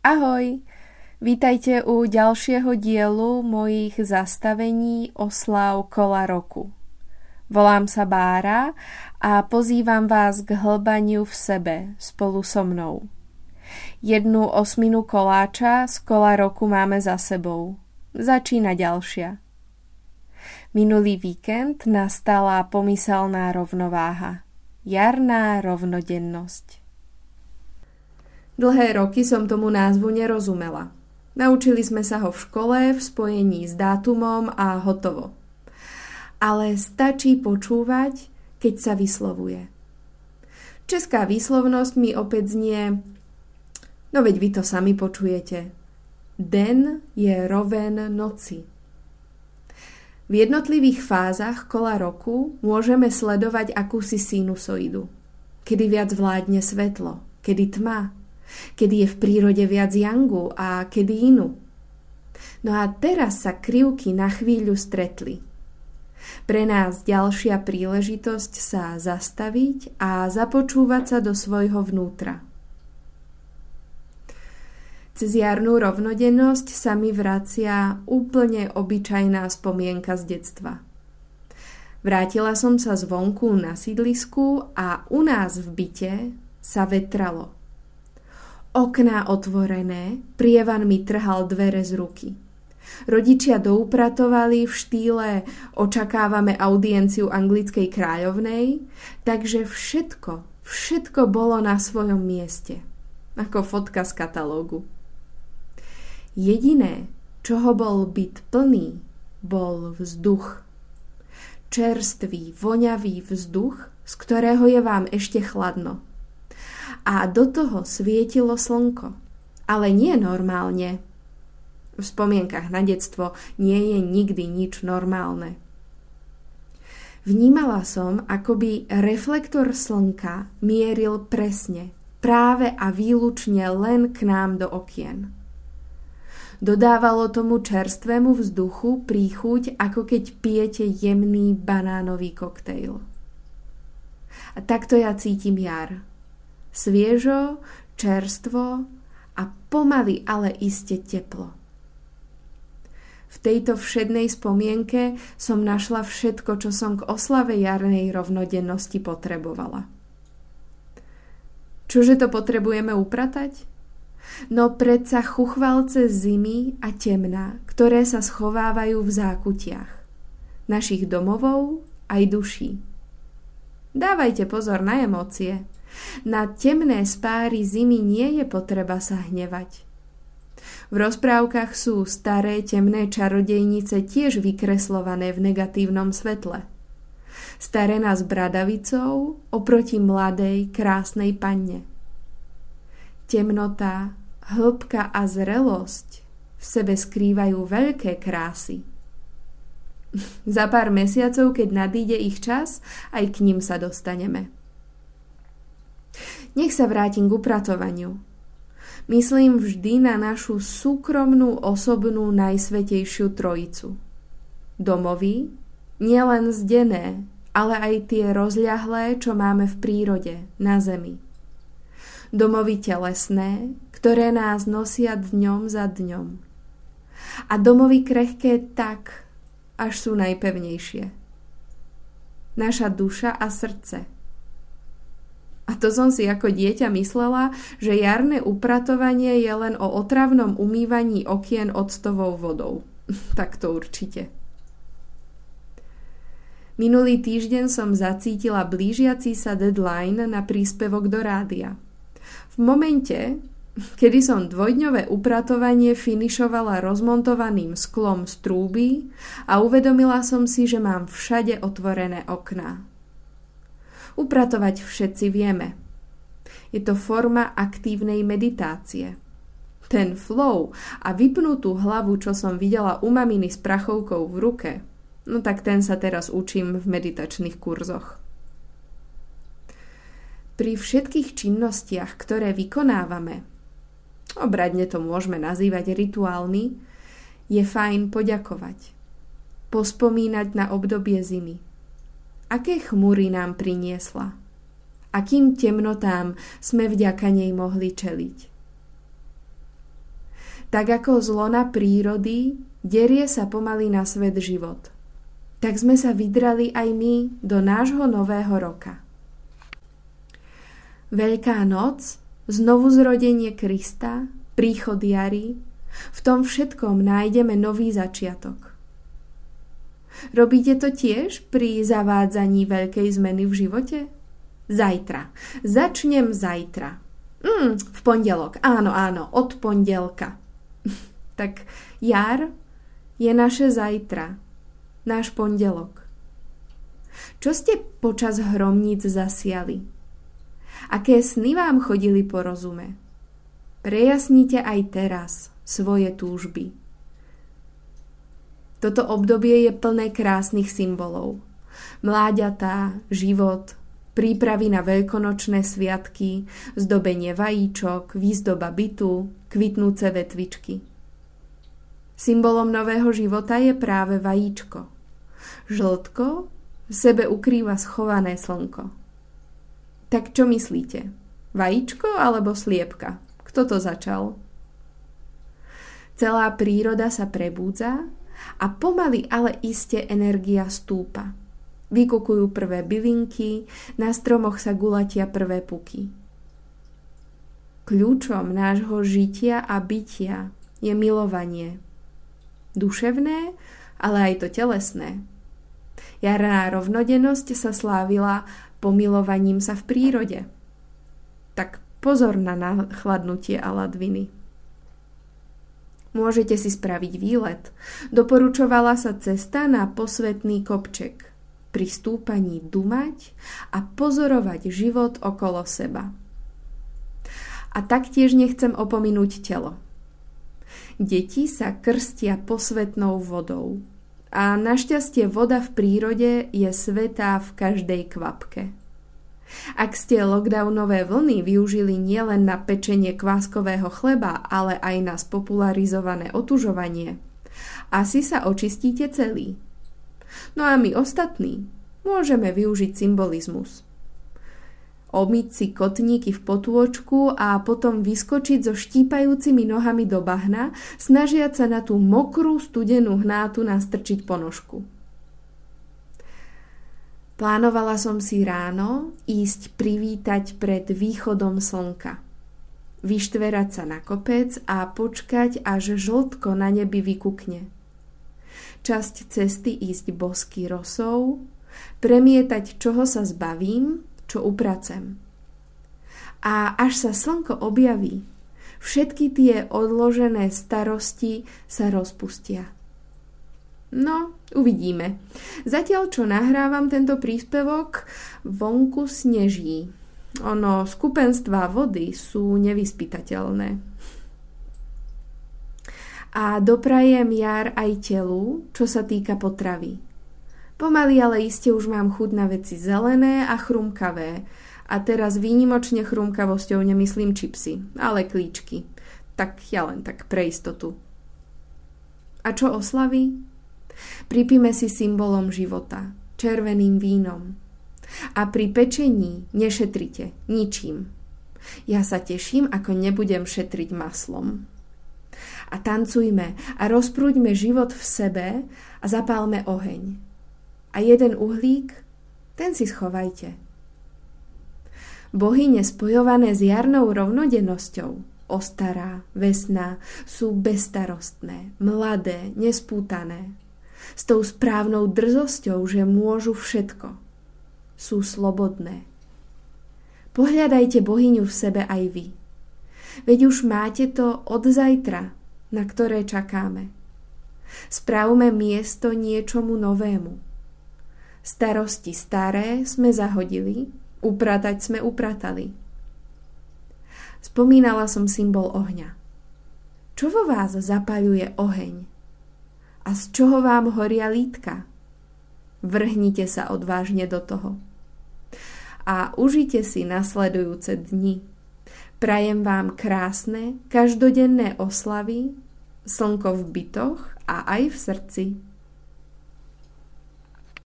Ahoj! Vítajte u ďalšieho dielu mojich zastavení oslav kola roku. Volám sa Bára a pozývam vás k hlbaniu v sebe spolu so mnou. Jednu osminu koláča z kola roku máme za sebou. Začína ďalšia. Minulý víkend nastala pomyselná rovnováha. Jarná rovnodennosť. Dlhé roky som tomu názvu nerozumela. Naučili sme sa ho v škole v spojení s dátumom a hotovo. Ale stačí počúvať, keď sa vyslovuje. Česká výslovnosť mi opäť znie No veď vy to sami počujete. Den je roven noci. V jednotlivých fázach kola roku môžeme sledovať akúsi sinusoidu. Kedy viac vládne svetlo, kedy tma, kedy je v prírode viac jangu a kedy inú. No a teraz sa krivky na chvíľu stretli. Pre nás ďalšia príležitosť sa zastaviť a započúvať sa do svojho vnútra. Cez jarnú rovnodennosť sa mi vracia úplne obyčajná spomienka z detstva. Vrátila som sa zvonku na sídlisku a u nás v byte sa vetralo – Okná otvorené, prievan mi trhal dvere z ruky. Rodičia doupratovali v štýle očakávame audienciu anglickej kráľovnej, takže všetko, všetko bolo na svojom mieste. Ako fotka z katalógu. Jediné, čoho bol byt plný, bol vzduch. Čerstvý, voňavý vzduch, z ktorého je vám ešte chladno – a do toho svietilo slnko. Ale nie normálne. V spomienkach na detstvo nie je nikdy nič normálne. Vnímala som, ako by reflektor slnka mieril presne, práve a výlučne len k nám do okien. Dodávalo tomu čerstvému vzduchu príchuť, ako keď pijete jemný banánový koktejl. A takto ja cítim jar sviežo, čerstvo a pomaly ale iste teplo. V tejto všednej spomienke som našla všetko, čo som k oslave jarnej rovnodennosti potrebovala. Čože to potrebujeme upratať? No predsa chuchvalce zimy a temna, ktoré sa schovávajú v zákutiach. Našich domovov aj duší. Dávajte pozor na emócie. Na temné spáry zimy nie je potreba sa hnevať. V rozprávkach sú staré temné čarodejnice tiež vykreslované v negatívnom svetle. Starena s bradavicou oproti mladej, krásnej panne. Temnota, hĺbka a zrelosť v sebe skrývajú veľké krásy. Za pár mesiacov, keď nadíde ich čas, aj k ním sa dostaneme. Nech sa vrátim k upratovaniu. Myslím vždy na našu súkromnú, osobnú, najsvetejšiu trojicu. Domovy, nielen zdené, ale aj tie rozľahlé, čo máme v prírode, na zemi. Domovy telesné, ktoré nás nosia dňom za dňom. A domovy krehké tak, až sú najpevnejšie. Naša duša a srdce – a to som si ako dieťa myslela, že jarné upratovanie je len o otravnom umývaní okien octovou vodou. tak to určite. Minulý týždeň som zacítila blížiaci sa deadline na príspevok do rádia. V momente, kedy som dvojdňové upratovanie finišovala rozmontovaným sklom z trúby a uvedomila som si, že mám všade otvorené okná. Upratovať všetci vieme. Je to forma aktívnej meditácie. Ten flow a vypnutú hlavu, čo som videla u maminy s prachovkou v ruke, no tak ten sa teraz učím v meditačných kurzoch. Pri všetkých činnostiach, ktoré vykonávame, obradne to môžeme nazývať rituálmi, je fajn poďakovať. Pospomínať na obdobie zimy – aké chmury nám priniesla. Akým temnotám sme vďaka nej mohli čeliť. Tak ako zlona prírody derie sa pomaly na svet život. Tak sme sa vydrali aj my do nášho nového roka. Veľká noc, znovu zrodenie Krista, príchod jary, v tom všetkom nájdeme nový začiatok. Robíte to tiež pri zavádzaní veľkej zmeny v živote? Zajtra. Začnem zajtra. Mm, v pondelok. Áno, áno, od pondelka. tak jar je naše zajtra. Náš pondelok. Čo ste počas hromníc zasiali? Aké sny vám chodili po rozume? Prejasnite aj teraz svoje túžby. Toto obdobie je plné krásnych symbolov. Mláďatá, život, prípravy na veľkonočné sviatky, zdobenie vajíčok, výzdoba bytu, kvitnúce vetvičky. Symbolom nového života je práve vajíčko. Žltko v sebe ukrýva schované slnko. Tak čo myslíte? Vajíčko alebo sliepka? Kto to začal? Celá príroda sa prebúdza a pomaly ale iste energia stúpa. Vykukujú prvé bylinky, na stromoch sa gulatia prvé puky. Kľúčom nášho žitia a bytia je milovanie. Duševné, ale aj to telesné. Jarná rovnodennosť sa slávila pomilovaním sa v prírode. Tak pozor na chladnutie a ladviny. Môžete si spraviť výlet. Doporučovala sa cesta na posvetný kopček pri stúpaní dumať a pozorovať život okolo seba. A taktiež nechcem opominúť telo. Deti sa krstia posvetnou vodou. A našťastie voda v prírode je svetá v každej kvapke. Ak ste lockdownové vlny využili nielen na pečenie kváskového chleba, ale aj na spopularizované otužovanie, asi sa očistíte celý. No a my ostatní môžeme využiť symbolizmus. Omyť si kotníky v potôčku a potom vyskočiť so štípajúcimi nohami do bahna, snažiať sa na tú mokrú studenú hnátu nastrčiť ponožku. Plánovala som si ráno ísť privítať pred východom slnka. Vyštverať sa na kopec a počkať, až žltko na nebi vykukne časť cesty ísť bosky rosou, premietať, čoho sa zbavím, čo upracem. A až sa slnko objaví, všetky tie odložené starosti sa rozpustia. No, uvidíme. Zatiaľ, čo nahrávam tento príspevok, vonku sneží. Ono, skupenstva vody sú nevyspytateľné a doprajem jar aj telu, čo sa týka potravy. Pomaly ale iste už mám chuť na veci zelené a chrumkavé. A teraz výnimočne chrumkavosťou nemyslím čipsy, ale klíčky. Tak ja len tak pre istotu. A čo oslavy? Pripíme si symbolom života, červeným vínom. A pri pečení nešetrite ničím. Ja sa teším, ako nebudem šetriť maslom a tancujme a rozprúďme život v sebe a zapálme oheň. A jeden uhlík, ten si schovajte. Bohyne spojované s jarnou rovnodennosťou, ostará, vesná, sú bestarostné, mladé, nespútané. S tou správnou drzosťou, že môžu všetko. Sú slobodné. Pohľadajte bohyňu v sebe aj vy. Veď už máte to od zajtra, na ktoré čakáme. Spravme miesto niečomu novému. Starosti staré sme zahodili, upratať sme upratali. Spomínala som symbol ohňa. Čo vo vás zapaľuje oheň? A z čoho vám horia lítka? Vrhnite sa odvážne do toho. A užite si nasledujúce dni. Prajem vám krásne, každodenné oslavy, slnko v bytoch a aj v srdci.